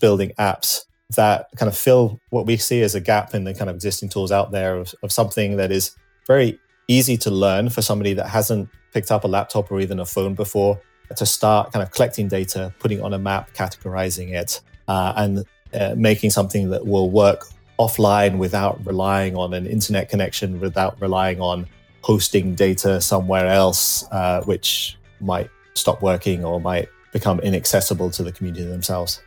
building apps that kind of fill what we see as a gap in the kind of existing tools out there of, of something that is very easy to learn for somebody that hasn't picked up a laptop or even a phone before to start kind of collecting data, putting on a map, categorizing it, uh, and uh, making something that will work offline without relying on an internet connection, without relying on hosting data somewhere else, uh, which might stop working or might become inaccessible to the community themselves.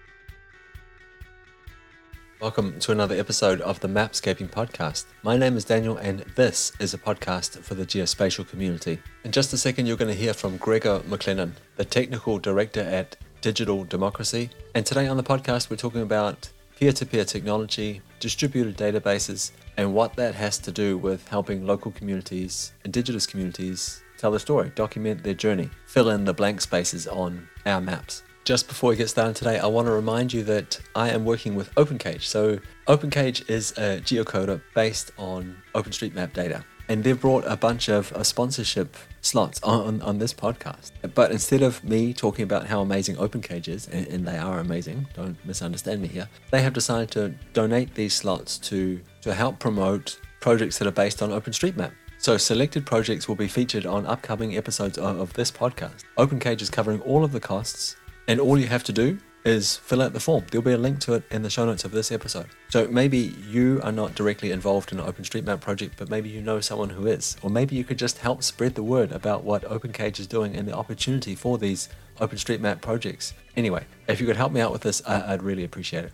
Welcome to another episode of the Mapscaping Podcast. My name is Daniel, and this is a podcast for the geospatial community. In just a second, you're going to hear from Gregor MacLennan, the technical director at Digital Democracy. And today on the podcast, we're talking about peer to peer technology, distributed databases, and what that has to do with helping local communities, indigenous communities, tell their story, document their journey, fill in the blank spaces on our maps. Just before we get started today, I want to remind you that I am working with OpenCage. So, OpenCage is a geocoder based on OpenStreetMap data. And they've brought a bunch of uh, sponsorship slots on, on this podcast. But instead of me talking about how amazing OpenCage is, and, and they are amazing, don't misunderstand me here, they have decided to donate these slots to, to help promote projects that are based on OpenStreetMap. So, selected projects will be featured on upcoming episodes of, of this podcast. OpenCage is covering all of the costs and all you have to do is fill out the form. There'll be a link to it in the show notes of this episode. So maybe you are not directly involved in an OpenStreetMap project, but maybe you know someone who is. Or maybe you could just help spread the word about what OpenCage is doing and the opportunity for these OpenStreetMap projects. Anyway, if you could help me out with this, I'd really appreciate it.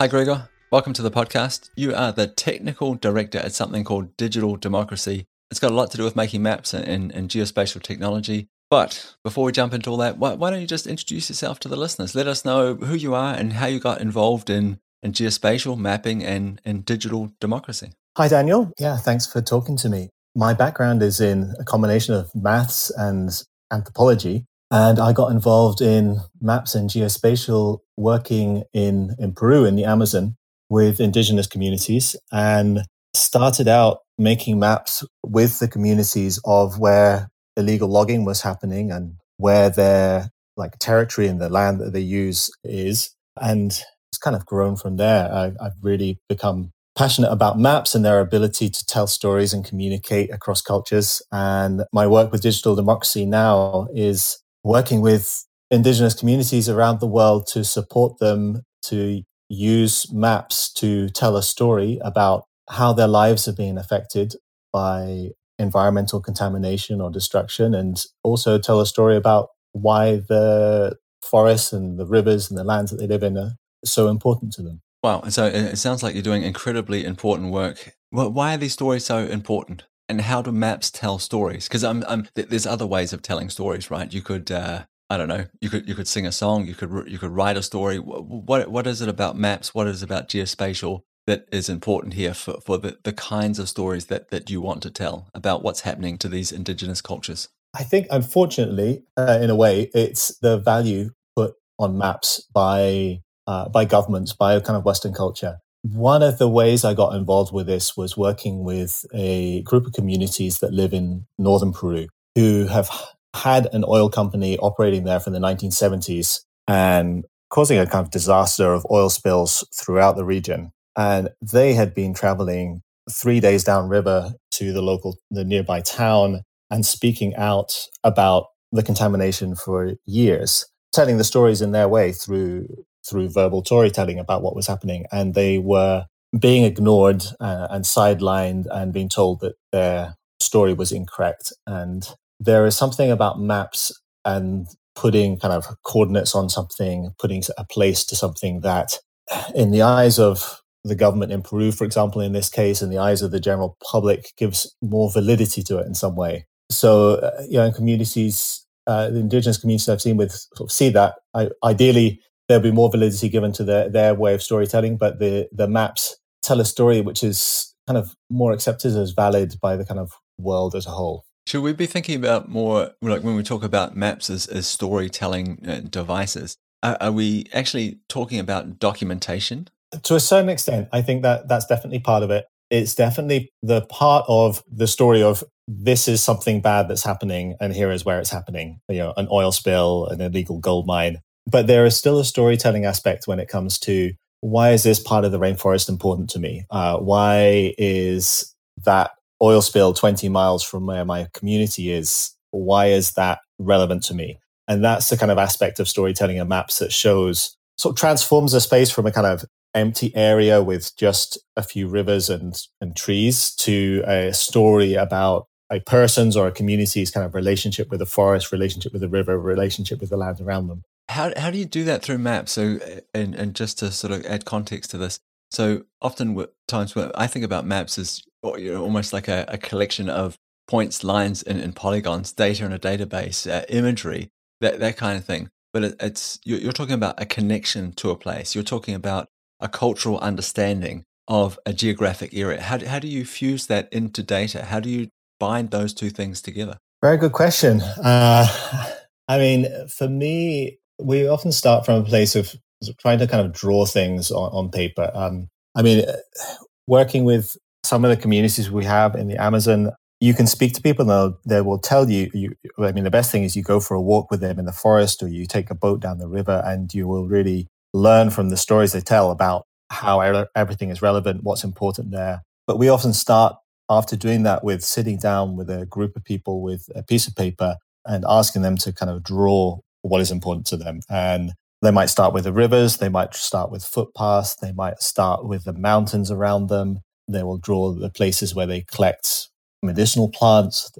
Hi, Gregor. Welcome to the podcast. You are the technical director at something called Digital Democracy it's got a lot to do with making maps and, and, and geospatial technology. But before we jump into all that, why, why, don't you just introduce yourself to the listeners? Let us know who you are and how you got involved in, in geospatial mapping and, and digital democracy. Hi, Daniel. Yeah, thanks for talking to me. My background is in a combination of maths and anthropology. And I got involved in maps and geospatial working in, in Peru in the Amazon with indigenous communities and started out making maps with the communities of where illegal logging was happening and where their like territory and the land that they use is. And it's kind of grown from there. I, I've really become passionate about maps and their ability to tell stories and communicate across cultures. And my work with digital democracy now is working with indigenous communities around the world to support them to use maps to tell a story about how their lives are being affected by environmental contamination or destruction, and also tell a story about why the forests and the rivers and the lands that they live in are so important to them. Wow. So it sounds like you're doing incredibly important work. Well, why are these stories so important? And how do maps tell stories? Because I'm, I'm, there's other ways of telling stories, right? You could, uh, I don't know, you could, you could sing a song, you could, you could write a story. What, what is it about maps? What is it about geospatial that is important here for, for the, the kinds of stories that, that you want to tell about what's happening to these indigenous cultures? I think, unfortunately, uh, in a way, it's the value put on maps by uh, by governments, by a kind of Western culture. One of the ways I got involved with this was working with a group of communities that live in northern Peru who have had an oil company operating there from the 1970s and causing a kind of disaster of oil spills throughout the region. And they had been traveling three days downriver to the local, the nearby town and speaking out about the contamination for years, telling the stories in their way through through verbal storytelling about what was happening. And they were being ignored uh, and sidelined and being told that their story was incorrect. And there is something about maps and putting kind of coordinates on something, putting a place to something that, in the eyes of the government in Peru, for example, in this case, in the eyes of the general public, gives more validity to it in some way. So, uh, you know, in communities, uh, the indigenous communities I've seen with sort of see that. I, ideally, there'll be more validity given to their, their way of storytelling, but the the maps tell a story which is kind of more accepted as valid by the kind of world as a whole. Should we be thinking about more like when we talk about maps as, as storytelling uh, devices? Are, are we actually talking about documentation to a certain extent, I think that that's definitely part of it. it's definitely the part of the story of this is something bad that's happening and here is where it's happening you know an oil spill an illegal gold mine. But there is still a storytelling aspect when it comes to why is this part of the rainforest important to me? Uh, why is that oil spill 20 miles from where my community is? Why is that relevant to me? And that's the kind of aspect of storytelling and maps that shows sort of transforms a space from a kind of empty area with just a few rivers and, and trees to a story about a person's or a community's kind of relationship with the forest, relationship with the river, relationship with the land around them. How, how do you do that through maps? So, and, and just to sort of add context to this, so often times when I think about maps as you know, almost like a, a collection of points, lines, and, and, polygons, data in a database, uh, imagery, that, that kind of thing. But it, it's you're, you're talking about a connection to a place. You're talking about a cultural understanding of a geographic area. How, how do you fuse that into data? How do you bind those two things together? Very good question. Uh, I mean, for me, we often start from a place of trying to kind of draw things on, on paper. Um, I mean, working with some of the communities we have in the Amazon, you can speak to people and they will tell you, you. I mean, the best thing is you go for a walk with them in the forest or you take a boat down the river and you will really learn from the stories they tell about how everything is relevant, what's important there. But we often start after doing that with sitting down with a group of people with a piece of paper and asking them to kind of draw what is important to them. And they might start with the rivers, they might start with footpaths, they might start with the mountains around them. They will draw the places where they collect medicinal plants,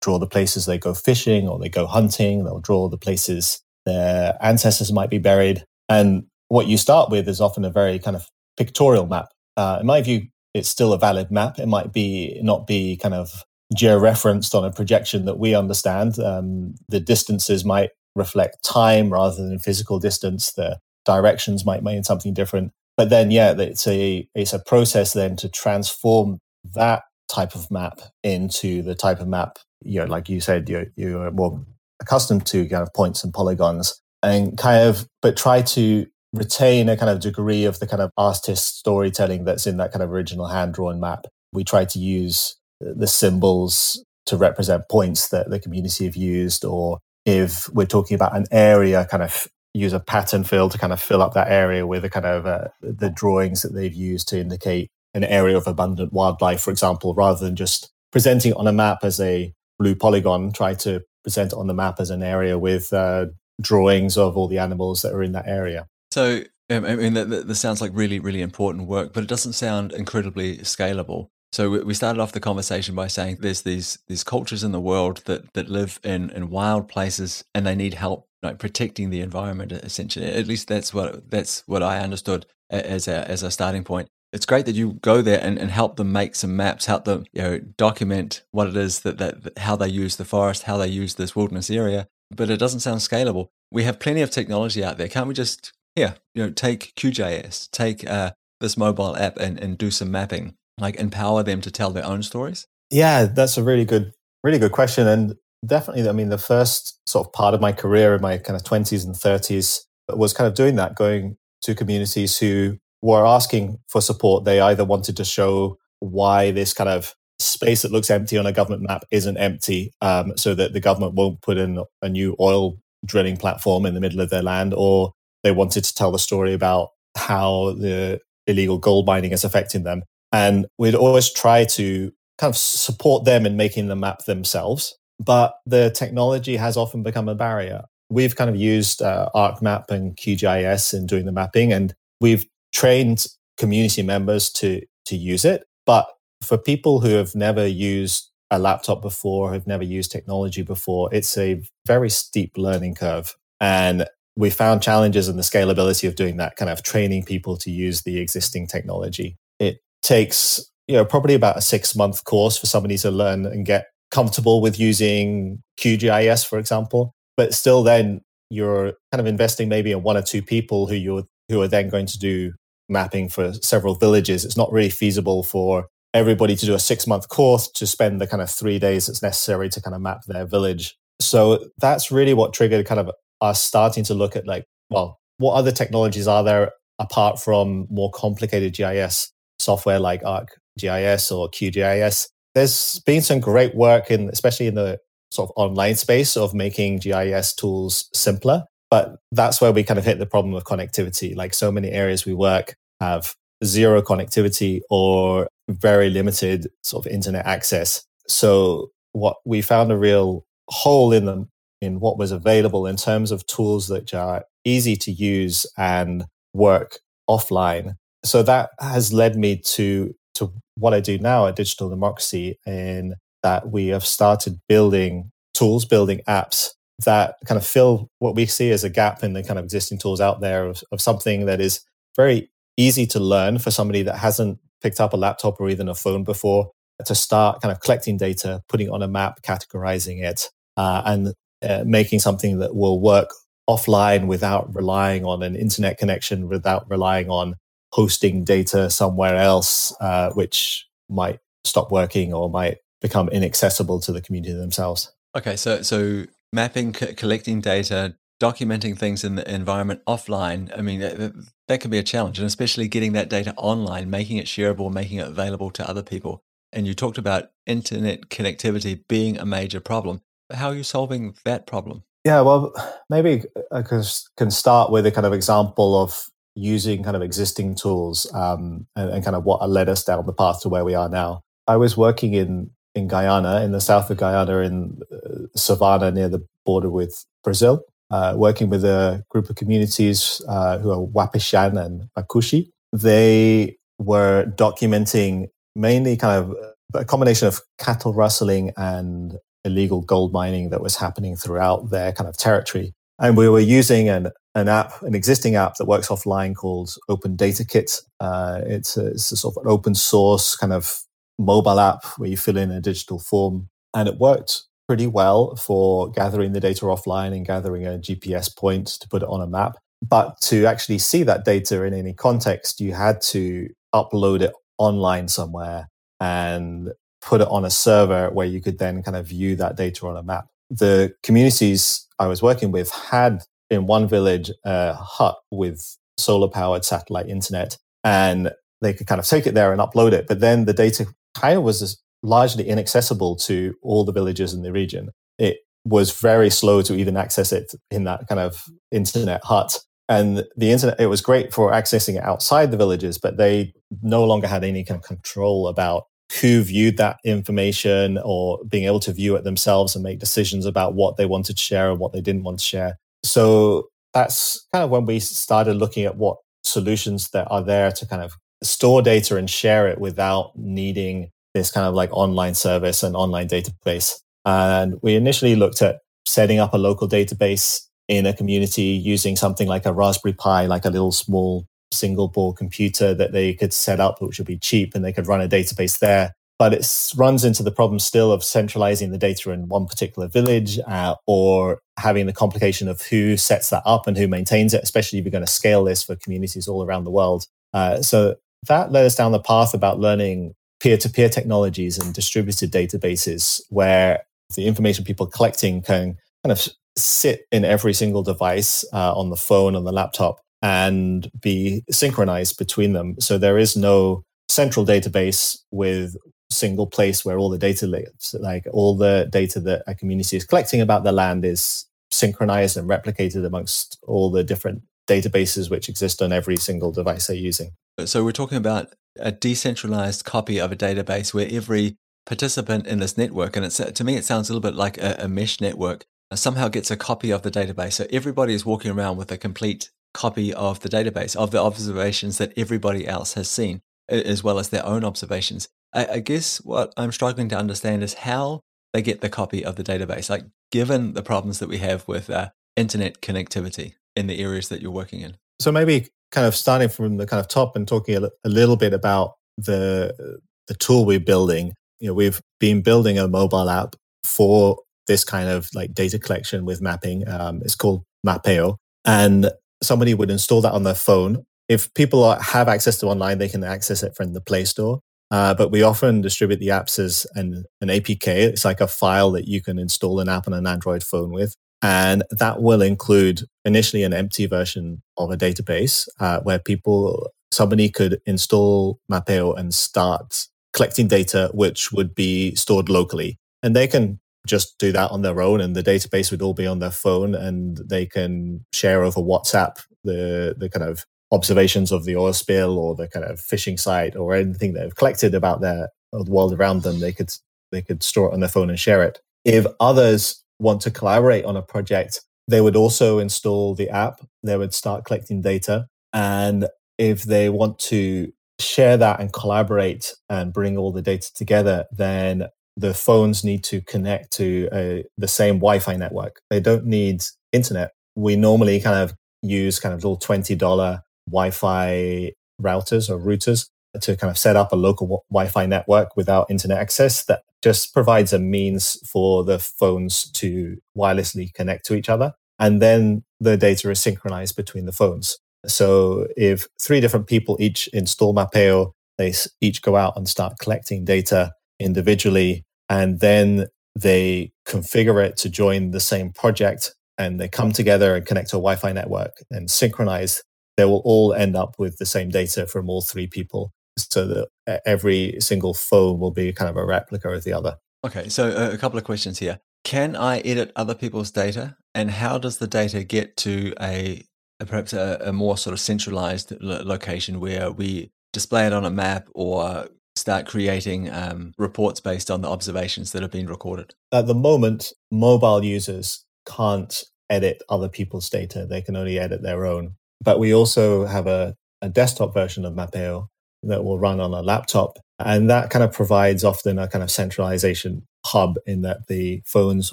draw the places they go fishing or they go hunting, they'll draw the places their ancestors might be buried. And what you start with is often a very kind of pictorial map. Uh, in my view, it's still a valid map. It might be not be kind of georeferenced on a projection that we understand. Um, the distances might reflect time rather than physical distance. The directions might mean something different. But then, yeah, it's a it's a process then to transform that type of map into the type of map you know, like you said, you're you're more accustomed to kind of points and polygons, and kind of but try to retain a kind of degree of the kind of artist storytelling that's in that kind of original hand drawn map. We try to use the symbols to represent points that the community have used, or if we're talking about an area, kind of use a pattern fill to kind of fill up that area with the kind of uh, the drawings that they've used to indicate an area of abundant wildlife, for example, rather than just presenting on a map as a blue polygon, try to present on the map as an area with uh, drawings of all the animals that are in that area. So, um, I mean, that, that sounds like really, really important work, but it doesn't sound incredibly scalable. So we started off the conversation by saying there's these these cultures in the world that that live in in wild places and they need help like protecting the environment essentially. At least that's what that's what I understood as a as a starting point. It's great that you go there and, and help them make some maps, help them you know document what it is that, that how they use the forest, how they use this wilderness area. But it doesn't sound scalable. We have plenty of technology out there. Can't we just here, you know, take QGIS, take uh, this mobile app and, and do some mapping, like empower them to tell their own stories? Yeah, that's a really good, really good question. And definitely, I mean, the first sort of part of my career in my kind of 20s and 30s was kind of doing that, going to communities who were asking for support. They either wanted to show why this kind of space that looks empty on a government map isn't empty, um, so that the government won't put in a new oil drilling platform in the middle of their land, or they wanted to tell the story about how the illegal gold mining is affecting them. And we'd always try to kind of support them in making the map themselves. But the technology has often become a barrier. We've kind of used uh, ArcMap and QGIS in doing the mapping, and we've trained community members to, to use it. But for people who have never used a laptop before, who've never used technology before, it's a very steep learning curve. And we found challenges in the scalability of doing that, kind of training people to use the existing technology. It takes, you know, probably about a six month course for somebody to learn and get comfortable with using QGIS, for example. But still, then you're kind of investing maybe in one or two people who you're who are then going to do mapping for several villages. It's not really feasible for everybody to do a six month course to spend the kind of three days that's necessary to kind of map their village. So that's really what triggered kind of us starting to look at like, well, what other technologies are there apart from more complicated GIS software like ArcGIS or QGIS. There's been some great work in, especially in the sort of online space of making GIS tools simpler. But that's where we kind of hit the problem of connectivity. Like so many areas we work have zero connectivity or very limited sort of internet access. So what we found a real hole in them in what was available in terms of tools that are easy to use and work offline. So that has led me to to what I do now at Digital Democracy in that we have started building tools, building apps that kind of fill what we see as a gap in the kind of existing tools out there of, of something that is very easy to learn for somebody that hasn't picked up a laptop or even a phone before to start kind of collecting data, putting on a map, categorizing it, uh, and uh, making something that will work offline without relying on an internet connection, without relying on hosting data somewhere else, uh, which might stop working or might become inaccessible to the community themselves. Okay, so so mapping, c- collecting data, documenting things in the environment offline. I mean, that, that can be a challenge, and especially getting that data online, making it shareable, making it available to other people. And you talked about internet connectivity being a major problem. How are you solving that problem? Yeah, well, maybe I can start with a kind of example of using kind of existing tools um, and, and, kind of what led us down the path to where we are now. I was working in in Guyana, in the south of Guyana, in uh, Savannah near the border with Brazil, uh, working with a group of communities uh, who are Wapichan and Macushi. They were documenting mainly kind of a combination of cattle rustling and illegal gold mining that was happening throughout their kind of territory. And we were using an, an app, an existing app that works offline called Open Data Kit. Uh, it's, a, it's a sort of an open source kind of mobile app where you fill in a digital form. And it worked pretty well for gathering the data offline and gathering a GPS point to put it on a map. But to actually see that data in any context, you had to upload it online somewhere and put it on a server where you could then kind of view that data on a map. The communities I was working with had in one village a hut with solar powered satellite internet and they could kind of take it there and upload it. But then the data kind of was largely inaccessible to all the villages in the region. It was very slow to even access it in that kind of internet hut. And the internet, it was great for accessing it outside the villages, but they no longer had any kind of control about who viewed that information or being able to view it themselves and make decisions about what they wanted to share and what they didn't want to share. So that's kind of when we started looking at what solutions that are there to kind of store data and share it without needing this kind of like online service and online database. And we initially looked at setting up a local database in a community using something like a Raspberry Pi, like a little small single board computer that they could set up, which would be cheap and they could run a database there. But it runs into the problem still of centralizing the data in one particular village uh, or having the complication of who sets that up and who maintains it, especially if you're going to scale this for communities all around the world. Uh, so that led us down the path about learning peer-to-peer technologies and distributed databases where the information people are collecting can kind of sit in every single device uh, on the phone on the laptop and be synchronized between them. So there is no central database with single place where all the data lives. Like all the data that a community is collecting about the land is synchronized and replicated amongst all the different databases which exist on every single device they're using. So we're talking about a decentralized copy of a database where every participant in this network, and it's to me it sounds a little bit like a, a mesh network, uh, somehow gets a copy of the database. So everybody is walking around with a complete copy of the database of the observations that everybody else has seen, as well as their own observations. I, I guess what I'm struggling to understand is how they get the copy of the database. Like, given the problems that we have with uh, internet connectivity in the areas that you're working in. So maybe kind of starting from the kind of top and talking a, little bit about the the tool we're building. You know, we've been building a mobile app for this kind of like data collection with mapping. Um, it's called Mapeo, and somebody would install that on their phone. If people are, have access to online, they can access it from the Play Store. Uh, but we often distribute the apps as an, an APK. It's like a file that you can install an app on an Android phone with. And that will include initially an empty version of a database uh, where people, somebody could install Mapeo and start collecting data which would be stored locally. And they can just do that on their own and the database would all be on their phone and they can share over WhatsApp the the kind of observations of the oil spill or the kind of fishing site or anything they've collected about their the world around them they could they could store it on their phone and share it if others want to collaborate on a project they would also install the app they would start collecting data and if they want to share that and collaborate and bring all the data together then the phones need to connect to a, the same wi-fi network. They don't need internet. We normally kind of use kind of little $20 Wi-Fi routers or routers to kind of set up a local Wi-Fi network without internet access that just provides a means for the phones to wirelessly connect to each other. And then the data is synchronized between the phones. So if three different people each install Mapeo, they each go out and start collecting data individually, and then they configure it to join the same project and they come together and connect to a Wi-Fi network and synchronize, they will all end up with the same data from all three people. So that every single phone will be kind of a replica of the other. Okay, so uh, a couple of questions here. Can I edit other people's data, and how does the data get to a, a perhaps a, a, more sort of centralized lo- location where we display it on a map or start creating um, reports based on the observations that have been recorded? At the moment, mobile users can't edit other people's data. They can only edit their own. But we also have a, a desktop version of Mapeo that will run on a laptop. And that kind of provides often a kind of centralization hub in that the phones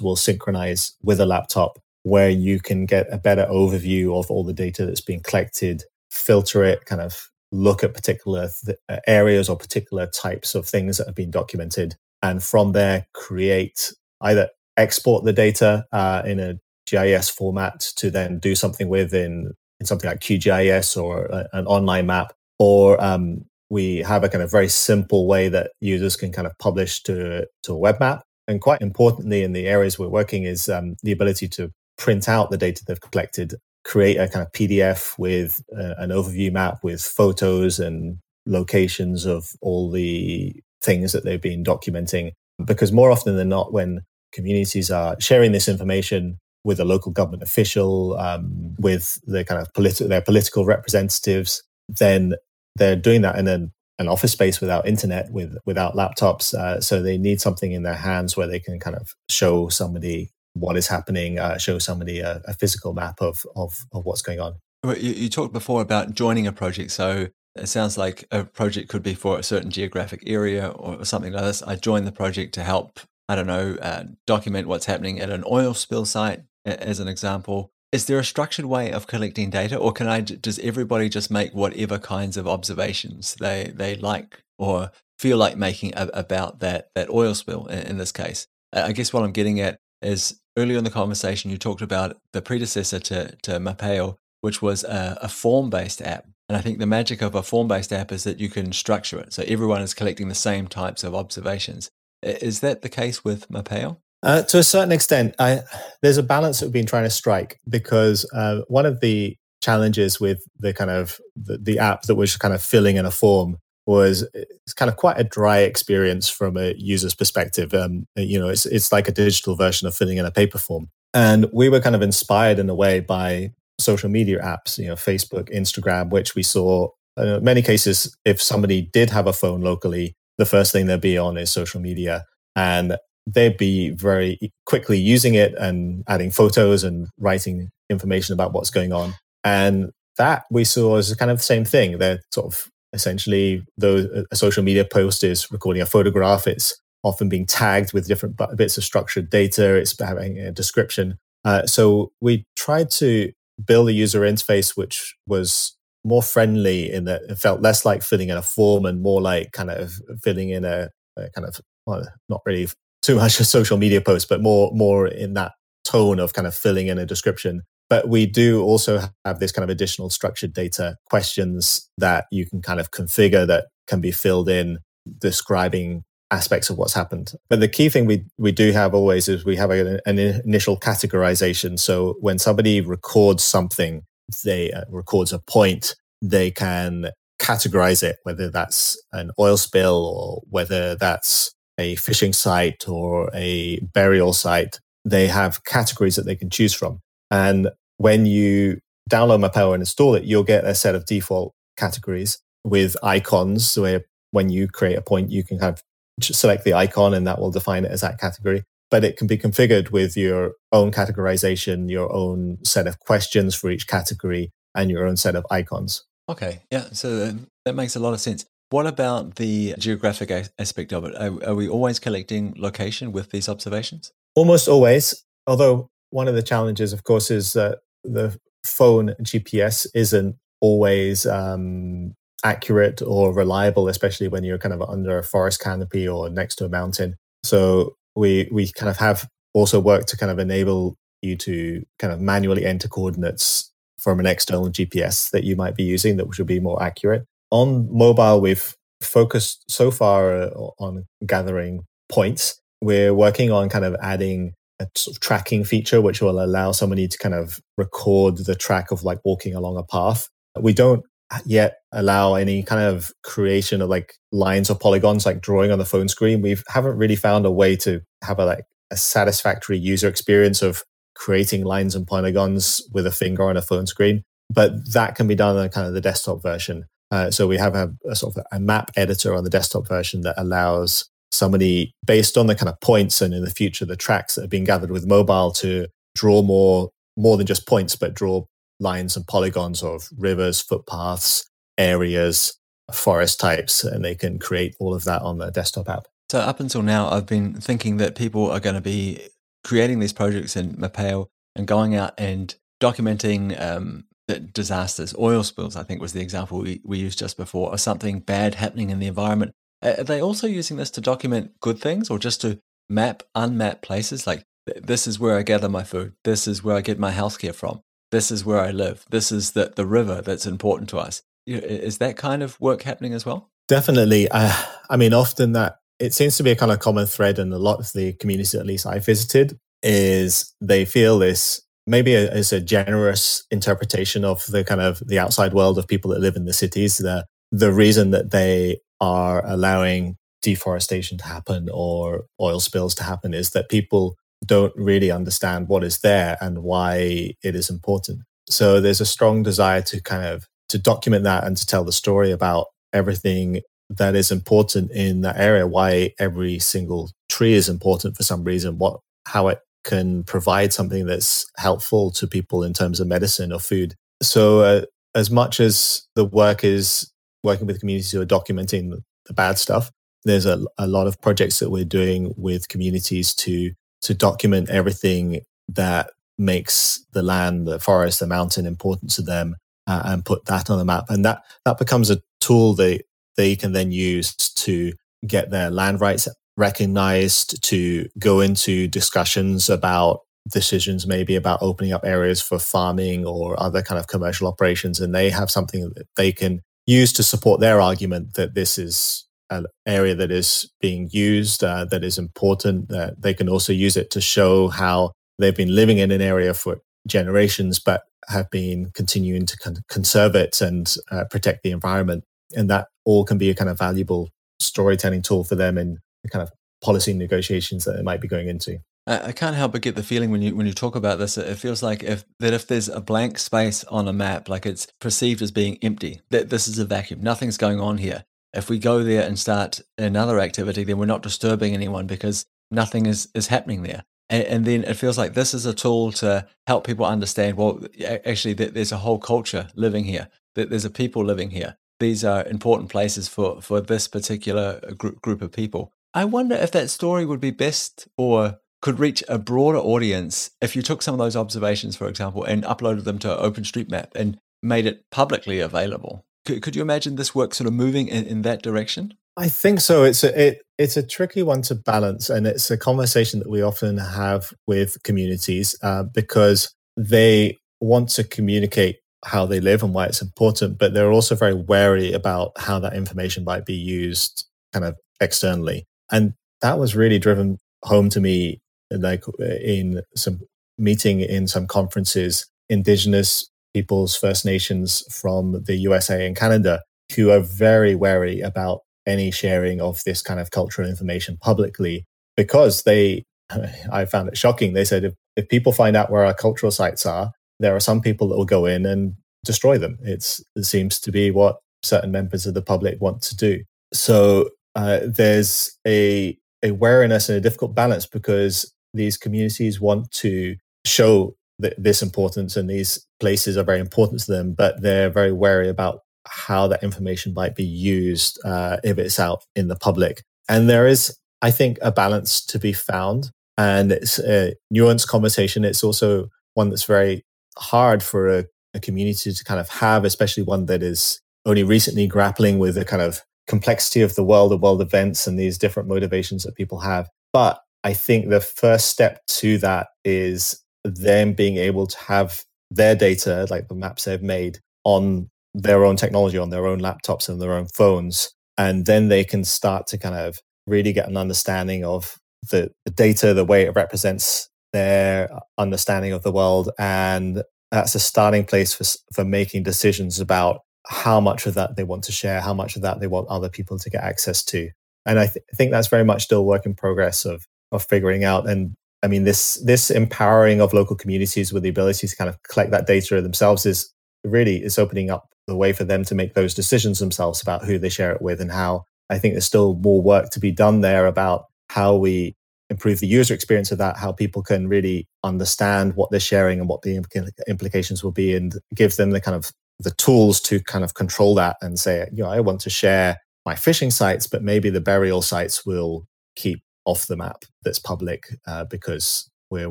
will synchronize with a laptop where you can get a better overview of all the data that's being collected, filter it, kind of look at particular th- areas or particular types of things that have been documented. And from there, create either export the data uh, in a GIS format to then do something with in, in something like QGIS or a, an online map, or um, we have a kind of very simple way that users can kind of publish to, to a web map. And quite importantly, in the areas we're working is um, the ability to print out the data they've collected, create a kind of PDF with uh, an overview map with photos and locations of all the things that they've been documenting. Because more often than not, when communities are sharing this information with a local government official, um, with the kind of political their political representatives, then they're doing that in an, an office space without internet, with without laptops. Uh, so they need something in their hands where they can kind of show somebody what is happening, uh, show somebody a, a, physical map of, of of what's going on. You, you talked before about joining a project, so it sounds like a project could be for a certain geographic area or something like this. I joined the project to help I don't know, uh, document what's happening at an oil spill site, as an example. Is there a structured way of collecting data, or can I? Does everybody just make whatever kinds of observations they they like or feel like making about that that oil spill? In, in this case, I guess what I'm getting at is earlier in the conversation you talked about the predecessor to to Mapeo, which was a, a form based app. And I think the magic of a form based app is that you can structure it. So everyone is collecting the same types of observations. Is that the case with Mapeo? Uh, to a certain extent, I, there's a balance that we've been trying to strike because uh, one of the challenges with the kind of the, the, app that was kind of filling in a form was it's kind of quite a dry experience from a user's perspective. Um, you know, it's it's like a digital version of filling in a paper form, and we were kind of inspired in a way by social media apps, you know, Facebook, Instagram, which we saw in uh, many cases if somebody did have a phone locally the first thing they'd be on is social media. And they'd be very quickly using it and adding photos and writing information about what's going on. And that we saw as kind of the same thing. They're sort of essentially, though a social media post is recording a photograph, it's often being tagged with different bits of structured data, it's having a description. Uh, so we tried to build a user interface which was more friendly in that it felt less like filling in a form and more like kind of filling in a, a kind of well, not really too much a social media post, but more more in that tone of kind of filling in a description. But we do also have this kind of additional structured data questions that you can kind of configure that can be filled in describing aspects of what's happened. But the key thing we, we do have always is we have a, an initial categorization. So when somebody records something, they uh, records a point, they can categorize it, whether that's an oil spill or whether that's a fishing site or a burial site. They have categories that they can choose from. And when you download Mapeo and install it, you'll get a set of default categories with icons where when you create a point, you can of select the icon and that will define it as that category. But it can be configured with your own categorization, your own set of questions for each category, and your own set of icons. Okay, yeah, so uh, that makes a lot of sense. What about the geographic aspect of it? Are, are we always collecting location with these observations? Almost always. Although one of the challenges, of course, is that the phone GPS isn't always um, accurate or reliable, especially when you're kind of under a forest canopy or next to a mountain. So we we kind of have also worked to kind of enable you to kind of manually enter coordinates from an external GPS that you might be using that should be more accurate. On mobile, we've focused so far uh, on gathering points. We're working on kind of adding a sort of tracking feature which will allow somebody to kind of record the track of like walking along a path. We don't yet allow any kind of creation of like lines or polygons like drawing on the phone screen. We haven't really found a way to have a like a satisfactory user experience of creating lines and polygons with a finger on a phone screen. But that can be done on kind of the desktop version. Uh, so we have a, a, sort of a map editor on the desktop version that allows somebody, based on the kind of points and in the future the tracks that have been gathered with mobile, to draw more more than just points, but draw lines and polygons of rivers, footpaths, areas, forest types, and they can create all of that on the desktop app. So up until now, I've been thinking that people are going to be creating these projects in Mapeo and going out and documenting um, disasters, oil spills, I think was the example we, we used just before, or something bad happening in the environment. Are they also using this to document good things or just to map unmapped places? Like, this is where I gather my food. This is where I get my healthcare from. This is where I live. This is the, the river that's important to us. Is that kind of work happening as well? Definitely. Uh, I mean, often that it seems to be a kind of common thread in a lot of the communities, at least I visited, is they feel this maybe it's a generous interpretation of the kind of the outside world of people that live in the cities. The the reason that they are allowing deforestation to happen or oil spills to happen is that people don't really understand what is there and why it is important. So there's a strong desire to kind of to document that and to tell the story about everything that is important in that area, why every single tree is important for some reason, what how it can provide something that's helpful to people in terms of medicine or food. So uh, as much as the work is working with communities who are documenting the bad stuff, there's a, a lot of projects that we're doing with communities to to document everything that makes the land, the forest, the mountain important to them, uh, and put that on the map. And that that becomes a tool that they can then use to get their land rights recognized, to go into discussions about decisions, maybe about opening up areas for farming or other kind of commercial operations, and they have something that they can use to support their argument that this is an area that is being used, uh, that is important. That they can also use it to show how they've been living in an area for generations, but have been continuing to con- conserve it and uh, protect the environment. And that all can be a kind of valuable storytelling tool for them in kind of policy negotiations that they might be going into. I can't help but get the feeling when you when you talk about this, it feels like if that if there's a blank space on a map, like it's perceived as being empty, that this is a vacuum, nothing's going on here. If we go there and start another activity, then we're not disturbing anyone because nothing is, is happening there. And, and then it feels like this is a tool to help people understand, well, actually, there's a whole culture living here, that there's a people living here. These are important places for, for this particular uh, group, group of people. I wonder if that story would be best or could reach a broader audience if you took some of those observations, for example, and uploaded them to OpenStreetMap and made it publicly available. Could, could you imagine this work sort of moving in, in that direction? I think so. It's a it, it's a tricky one to balance, and it's a conversation that we often have with communities uh, because they want to communicate how they live and why it's important, but they're also very wary about how that information might be used kind of externally. And that was really driven home to me, like uh, in some meeting in some conferences, indigenous peoples, First Nations from the USA and Canada who are very wary about any sharing of this kind of cultural information publicly because they, I found it shocking. They said if, if people find out where our cultural sites are, there are some people that will go in and destroy them. It's, it seems to be what certain members of the public want to do. So uh, there's a, a wariness and a difficult balance because these communities want to show th- this importance and these places are very important to them, but they're very wary about how that information might be used uh, if it's out in the public. And there is, I think, a balance to be found. And it's a nuanced conversation. It's also one that's very hard for a, a community to kind of have, especially one that is only recently grappling with a kind of complexity of the world, of world events, and these different motivations that people have. But I think the first step to that is them being able to have their data, like the maps they've made, on their own technology, on their own laptops and their own phones. And then they can start to kind of really get an understanding of the, the data, the way it represents their understanding of the world. And that's a starting place for, for making decisions about how much of that they want to share, how much of that they want other people to get access to. And I th- think that's very much still work in progress of of figuring out. And I mean, this this empowering of local communities with the ability to kind of collect that data themselves is really is opening up the way for them to make those decisions themselves about who they share it with and how. I think there's still more work to be done there about how we improve the user experience of that, how people can really understand what they're sharing and what the implications will be, and give them the kind of the tools to kind of control that and say, you know, I want to share my fishing sites, but maybe the burial sites will keep off the map that's public uh, because we're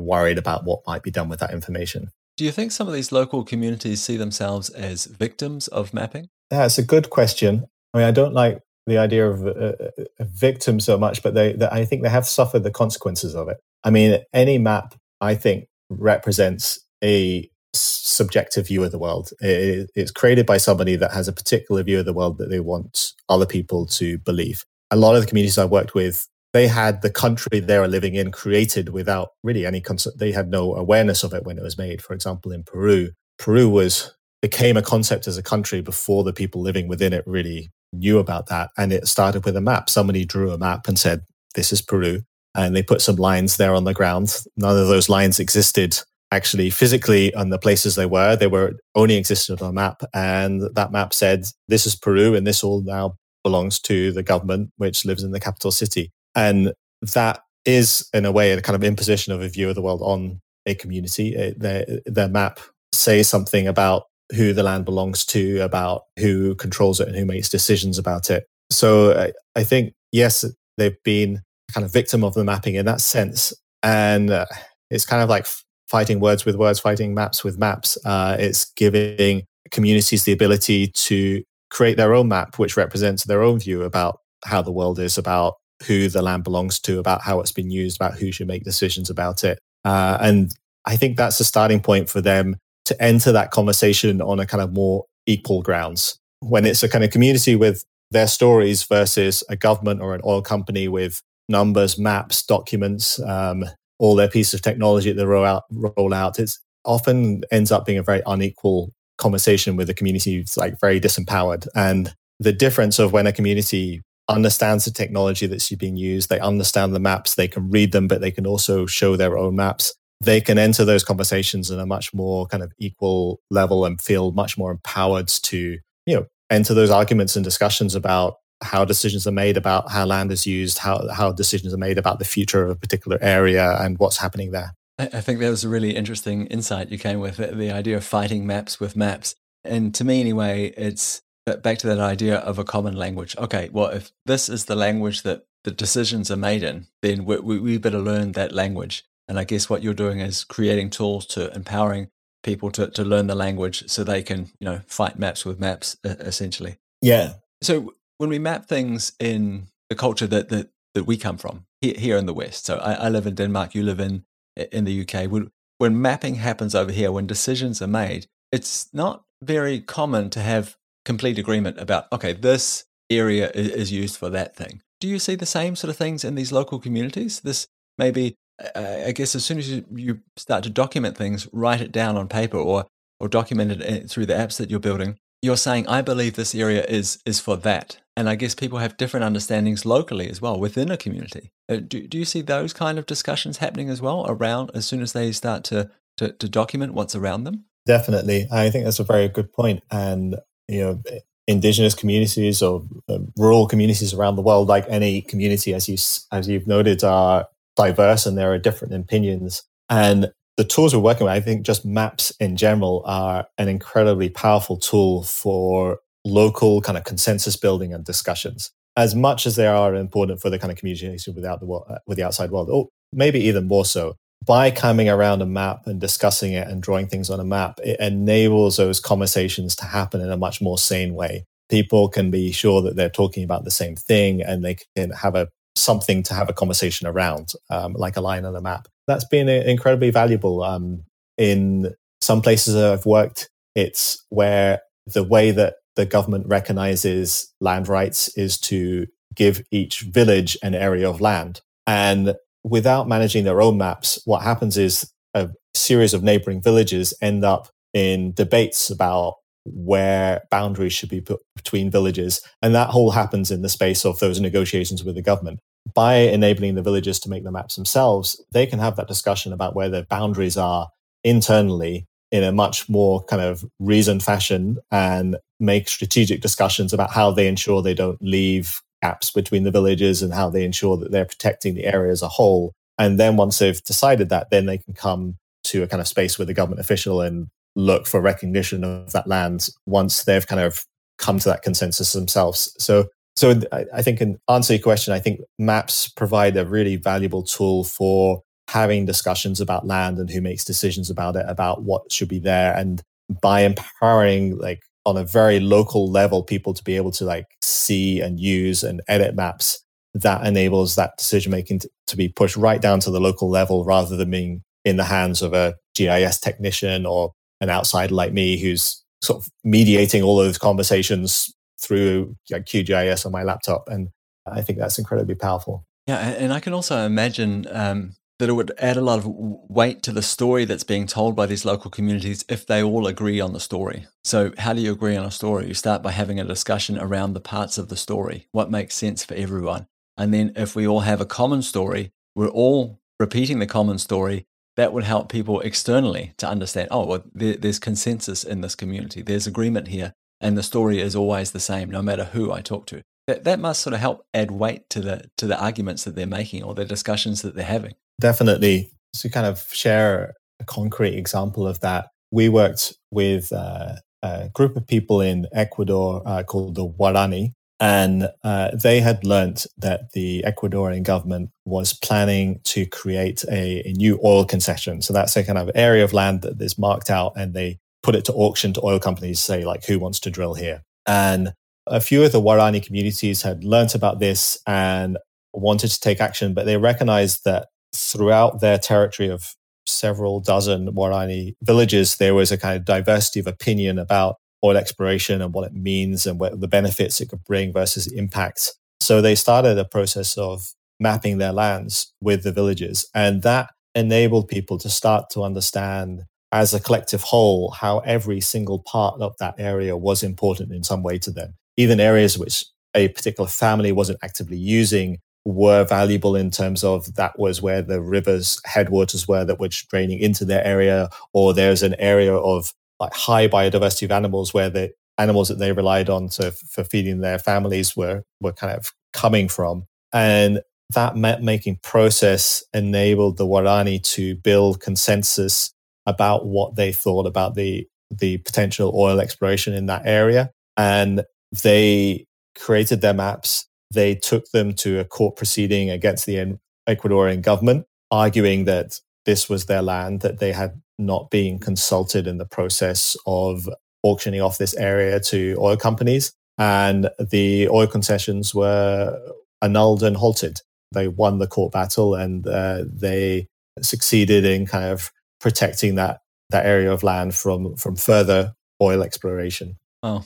worried about what might be done with that information. Do you think some of these local communities see themselves as victims of mapping? Yeah, That's a good question. I mean, I don't like the idea of a, a victim so much, but they, they, I think they have suffered the consequences of it. I mean, any map, I think, represents a subjective view of the world. It, it's created by somebody that has a particular view of the world that they want other people to believe. A lot of the communities I've worked with they had the country they were living in created without really any concept. They had no awareness of it when it was made. For example, in Peru, Peru was became a concept as a country before the people living within it really knew about that. And it started with a map. Somebody drew a map and said, "This is Peru," and they put some lines there on the ground. None of those lines existed actually physically on the places they were. They were only existed on a map, and that map said, "This is Peru," and this all now belongs to the government, which lives in the capital city. And that is, in a way, a kind of imposition of a view of the world on a community. It, their, their map says something about who the land belongs to, about who controls it and who makes decisions about it. So I, I think, yes, they've been kind of victim of the mapping in that sense. And uh, it's kind of like fighting words with words, fighting maps with maps. Uh, it's giving communities the ability to create their own map, which represents their own view about how the world is, about who the land belongs to, about how it's been used, about who should make decisions about it. Uh, and I think that's a starting point for them to enter that conversation on a kind of more equal grounds. When it's a kind of community with their stories versus a government or an oil company with numbers, maps, documents, um, all their pieces of technology that they roll out, roll out, it often ends up being a very unequal conversation with a community that's like very disempowered. And the difference of when a community understands the technology that's being used. They understand the maps. They can read them, but they can also show their own maps. They can enter those conversations in a much more kind of equal level and feel much more empowered to, you know, enter those arguments and discussions about how decisions are made about how land is used, how, how decisions are made about the future of a particular area and what's happening there. I think that was a really interesting insight you came with the idea of fighting maps with maps. And to me, anyway, it's back to that idea of a common language. Okay, well, if this is the language that the decisions are made in, then we, we, we better learn that language. And I guess what you're doing is creating tools to empowering people to, to learn the language so they can, you know, fight maps with maps, essentially. Yeah. So when we map things in the culture that, that, that we come from here, here in the West, so I, I live in Denmark, you live in, in the UK. When, when mapping happens over here, when decisions are made, it's not very common to have complete agreement about, okay, this area is used for that thing. Do you see the same sort of things in these local communities? This maybe, uh, I guess, as soon as you, you start to document things, write it down on paper or or document it uh, through the apps that you're building. you're saying, I believe this area is is for that. And I guess people have different understandings locally as well within a community. Uh, do, do you see those kind of discussions happening as well around as soon as they start to, to, to document what's around them? Definitely. I think that's a very good point. And, you know, indigenous communities or uh, rural communities around the world, like any community, as you as you've noted, are diverse and there are different opinions. And the tools we're working with, I think just maps in general are an incredibly powerful tool for local kind of consensus building and discussions as much as they are important for the kind of communication without the uh, with the outside world, or maybe even more so. By coming around a map and discussing it and drawing things on a map, it enables those conversations to happen in a much more sane way. People can be sure that they're talking about the same thing and they can have a something to have a conversation around, um, like a line on a map. That's been incredibly valuable. Um, in some places that I've worked, it's where the way that the government recognizes land rights is to give each village an area of land. And without managing their own maps, what happens is a series of neighboring villages end up in debates about where boundaries should be put between villages. And that all happens in the space of those negotiations with the government by enabling the villages to make the maps themselves, they can have that discussion about where their boundaries are internally in a much more kind of reasoned fashion and make strategic discussions about how they ensure they don't leave gaps between the villages and how they ensure that they're protecting the area as a whole. And then once they've decided that, then they can come to a kind of space with a government official and look for recognition of that land once they've kind of come to that consensus themselves. So so I think in answer your question, I think maps provide a really valuable tool for having discussions about land and who makes decisions about it, about what should be there. And by empowering like on a very local level, people to be able to like see and use and edit maps, that enables that decision making to, be pushed right down to the local level rather than being in the hands of a GIS technician or an outsider like me who's sort of mediating all those conversations through like, QGIS on my laptop. And I think that's incredibly powerful. Yeah. And I can also imagine um, that it would add a lot of weight to the story that's being told by these local communities if they all agree on the story. So, how do you agree on a story? You start by having a discussion around the parts of the story, what makes sense for everyone. And then, if we all have a common story, we're all repeating the common story. That would help people externally to understand, oh, well, there, there's consensus in this community. There's agreement here and the story is always the same no matter who I talk to. That, that must sort of help add weight to the to the arguments that they're making or the discussions that they're having. Definitely. To kind of share a concrete example of that, we worked with uh, a group of people in Ecuador uh, called the Waorani, and uh, they had learnt that the Ecuadorian government was planning to create a, a, new oil concession. So that's a kind of area of land that is marked out, and they put it to auction to oil companies, say like who wants to drill here. And a few of the Waorani communities had learnt about this and wanted to take action, but they recognized that throughout their territory of several dozen Waorani villages, there was a kind of diversity of opinion about oil exploration and what it means and what the benefits it could bring versus the impacts. So they started a process of mapping their lands with the villages. And that enabled people to start to understand as a collective whole, how every single part of that area was important in some way to them. Even areas which a particular family wasn't actively using were valuable in terms of that was where the river's headwaters were that were draining into their area, or there's an area of like high biodiversity of animals where the animals that they relied on to, for feeding their families were, were kind of coming from. And that map making process enabled the Waorani to build consensus about what they thought about the the potential oil exploration in that area, and they created their maps. They took them to a court proceeding against the Ecuadorian government, arguing that this was their land, that they had not been consulted in the process of auctioning off this area to oil companies. And the oil concessions were annulled and halted. They won the court battle and uh, they succeeded in kind of protecting that that area of land from from further oil exploration. Oh,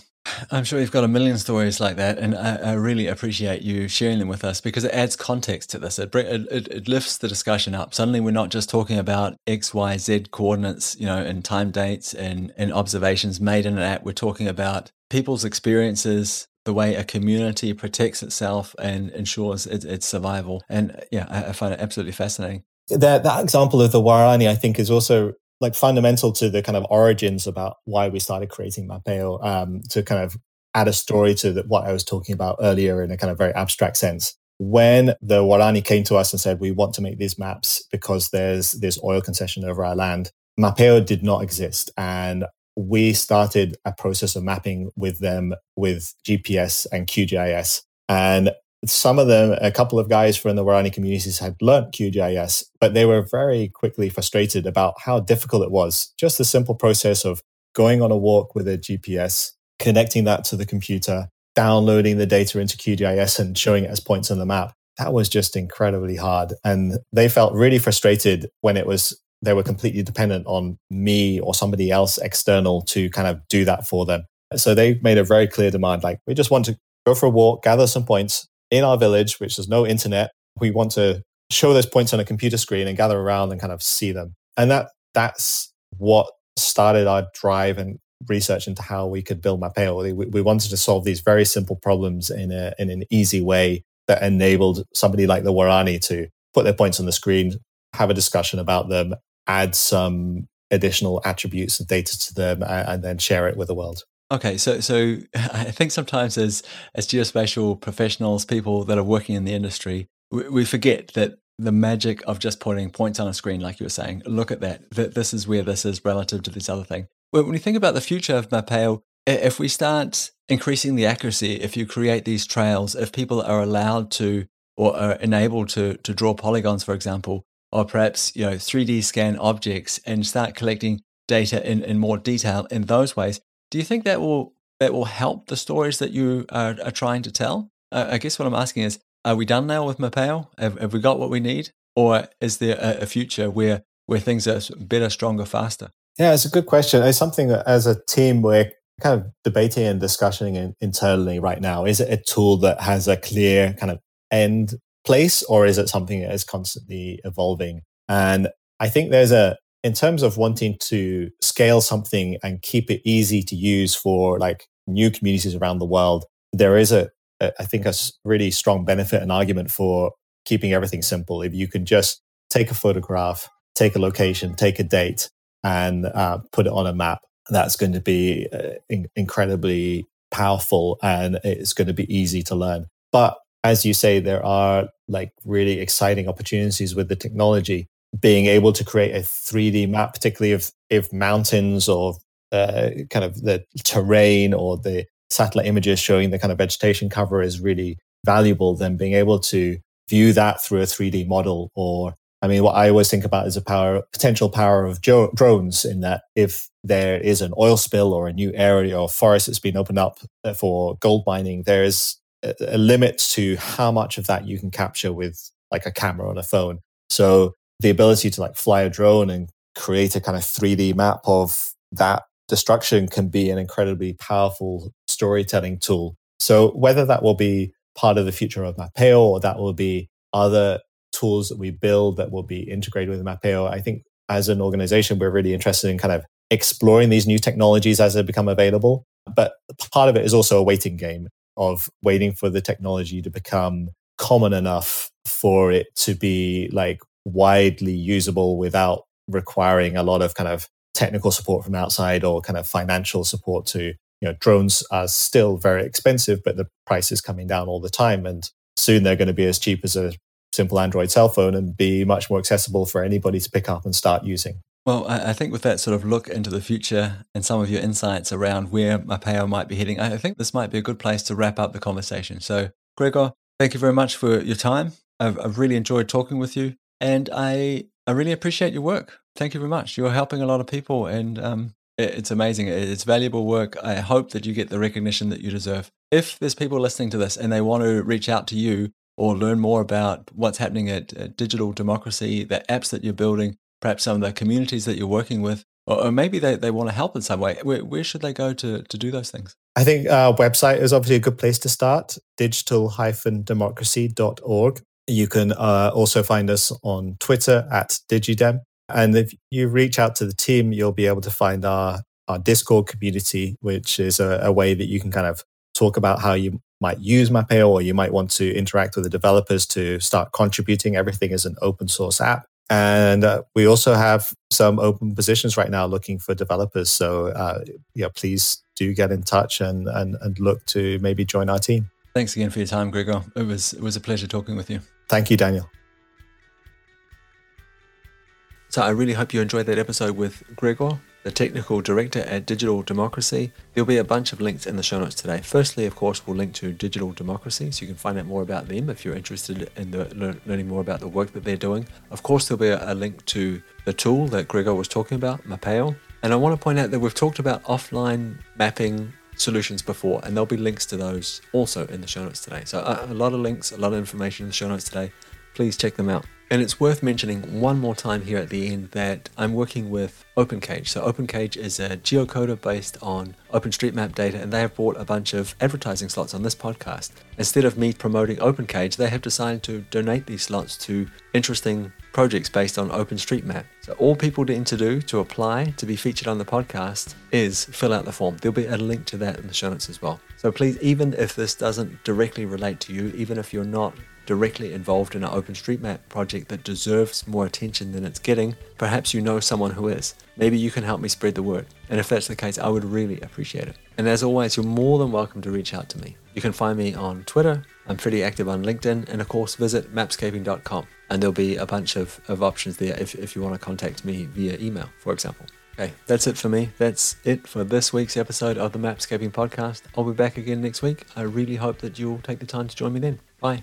I'm sure you've got a million stories like that, and I, I, really appreciate you sharing them with us because it adds context to this. It, it, it lifts the discussion up. Suddenly, we're not just talking about X, Y, Z coordinates, you know, and time dates and, and observations made in an app. We're talking about people's experiences, the way a community protects itself and ensures its, its survival. And yeah, I, I find it absolutely fascinating. That that example of the Waorani, I think, is also like fundamental to the kind of origins about why we started creating Mapeo um, to kind of add a story to the, what I was talking about earlier in a kind of very abstract sense. When the Waorani came to us and said, we want to make these maps because there's this oil concession over our land, Mapeo did not exist. And we started a process of mapping with them with GPS and QGIS. And some of them, a couple of guys from the Waorani communities had learnt QGIS, but they were very quickly frustrated about how difficult it was. Just the simple process of going on a walk with a GPS, connecting that to the computer, downloading the data into QGIS and showing it as points on the map. That was just incredibly hard. And they felt really frustrated when it was, they were completely dependent on me or somebody else external to kind of do that for them. So they made a very clear demand like, we just want to go for a walk, gather some points, in our village, which there's no internet, we want to show those points on a computer screen and gather around and kind of see them. And that that's what started our drive and research into how we could build Mapeo. We, we wanted to solve these very simple problems in a in an easy way that enabled somebody like the Waorani to put their points on the screen, have a discussion about them, add some additional attributes and data to them, and then share it with the world. Okay, so so I think sometimes as as geospatial professionals, people that are working in the industry, we, we forget that the magic of just putting points on a screen, like you were saying, look at that, that this is where this is relative to this other thing. When we think about the future of Mapeo, if we start increasing the accuracy, if you create these trails, if people are allowed to or are enabled to to draw polygons, for example, or perhaps you know 3D scan objects and start collecting data in, in more detail in those ways, do you think that will that will help the stories that you are, are trying to tell? Uh, I guess what I'm asking is, are we done now with Mapeo? Have, have we got what we need, or is there a, a future where where things are better, stronger, faster? Yeah, it's a good question. It's something that as a team we're kind of debating and discussing in, internally right now. Is it a tool that has a clear kind of end place, or is it something that is constantly evolving? And I think there's a in terms of wanting to scale something and keep it easy to use for like new communities around the world, there is a, a I think a really strong benefit and argument for keeping everything simple. If you can just take a photograph, take a location, take a date, and uh, put it on a map, that's going to be uh, in- incredibly powerful and it's going to be easy to learn. But as you say, there are like really exciting opportunities with the technology being able to create a 3D map, particularly if if mountains or uh, kind of the terrain or the satellite images showing the kind of vegetation cover is really valuable, then being able to view that through a 3D model or I mean, what I always think about is a power, potential power of drones in that if there is an oil spill or a new area or forest that's been opened up uh, for gold mining, there is a, a limit to how much of that you can capture with like a camera on a phone. So the ability to like fly a drone and create a kind of 3D map of that destruction can be an incredibly powerful storytelling tool. So whether that will be part of the future of Mapeo or that will be other tools that we build that will be integrated with Mapeo, I think as an organization, we're really interested in kind of exploring these new technologies as they become available. But part of it is also a waiting game of waiting for the technology to become common enough for it to be like widely usable without requiring a lot of kind of technical support from outside or kind of financial support to you know drones are still very expensive but the price is coming down all the time and soon they're going to be as cheap as a simple android cell phone and be much more accessible for anybody to pick up and start using well, I think with that sort of look into the future and some of your insights around where Mapeo might be heading, I think this might be a good place to wrap up the conversation. So, Gregor, thank you very much for your time. I've, I've really enjoyed talking with you. And I, I really appreciate your work. Thank you very much. You're helping a lot of people, and um, it, it's amazing. It's valuable work. I hope that you get the recognition that you deserve. If there's people listening to this and they want to reach out to you or learn more about what's happening at, at Digital Democracy, the apps that you're building, perhaps some of the communities that you're working with, Or, maybe they, they want to help in some way. Where, where should they go to, to do those things? I think our website is obviously a good place to start, digital-democracy.org. You can uh, also find us on Twitter at Digidem. And if you reach out to the team, you'll be able to find our, our Discord community, which is a, a way that you can kind of talk about how you might use Mapeo or you might want to interact with the developers to start contributing. Everything is an open source app. And uh, we also have some open positions right now looking for developers. So, uh, yeah, please do get in touch and, and, and look to maybe join our team. Thanks again for your time, Gregor. It was, it was a pleasure talking with you. Thank you, Daniel. So I really hope you enjoyed that episode with Gregor, the technical director at Digital Democracy. There'll be a bunch of links in the show notes today. Firstly, of course, we'll link to Digital Democracy so you can find out more about them if you're interested in the, learning more about the work that they're doing. Of course, there'll be a, a link to the tool that Gregor was talking about, Mapeo. And I want to point out that we've talked about offline mapping solutions before, and there'll be links to those also in the show notes today. So a, a lot of links, a lot of information in the show notes today. Please check them out. And it's worth mentioning one more time here at the end that I'm working with OpenCage. So OpenCage is a geocoder based on OpenStreetMap data, and they have bought a bunch of advertising slots on this podcast. Instead of me promoting OpenCage, they have decided to donate these slots to interesting projects based on OpenStreetMap. So all people need to do to apply to be featured on the podcast is fill out the form. There'll be a link to that in the show notes as well. So please, even if this doesn't directly relate to you, even if you're not directly involved in an OpenStreetMap project that deserves more attention than it's getting, perhaps you know someone who is. Maybe you can help me spread the word. And if that's the case, I would really appreciate it. And as always, you're more than welcome to reach out to me. You can find me on Twitter. I'm pretty active on LinkedIn. And of course, visit mapscaping.com. And there'll be a bunch of, of options there if, if you want to contact me via email, for example. Okay, that's it for me. That's it for this week's episode of the Mapscaping podcast. I'll be back again next week. I really hope that you'll take the time to join me then. Bye.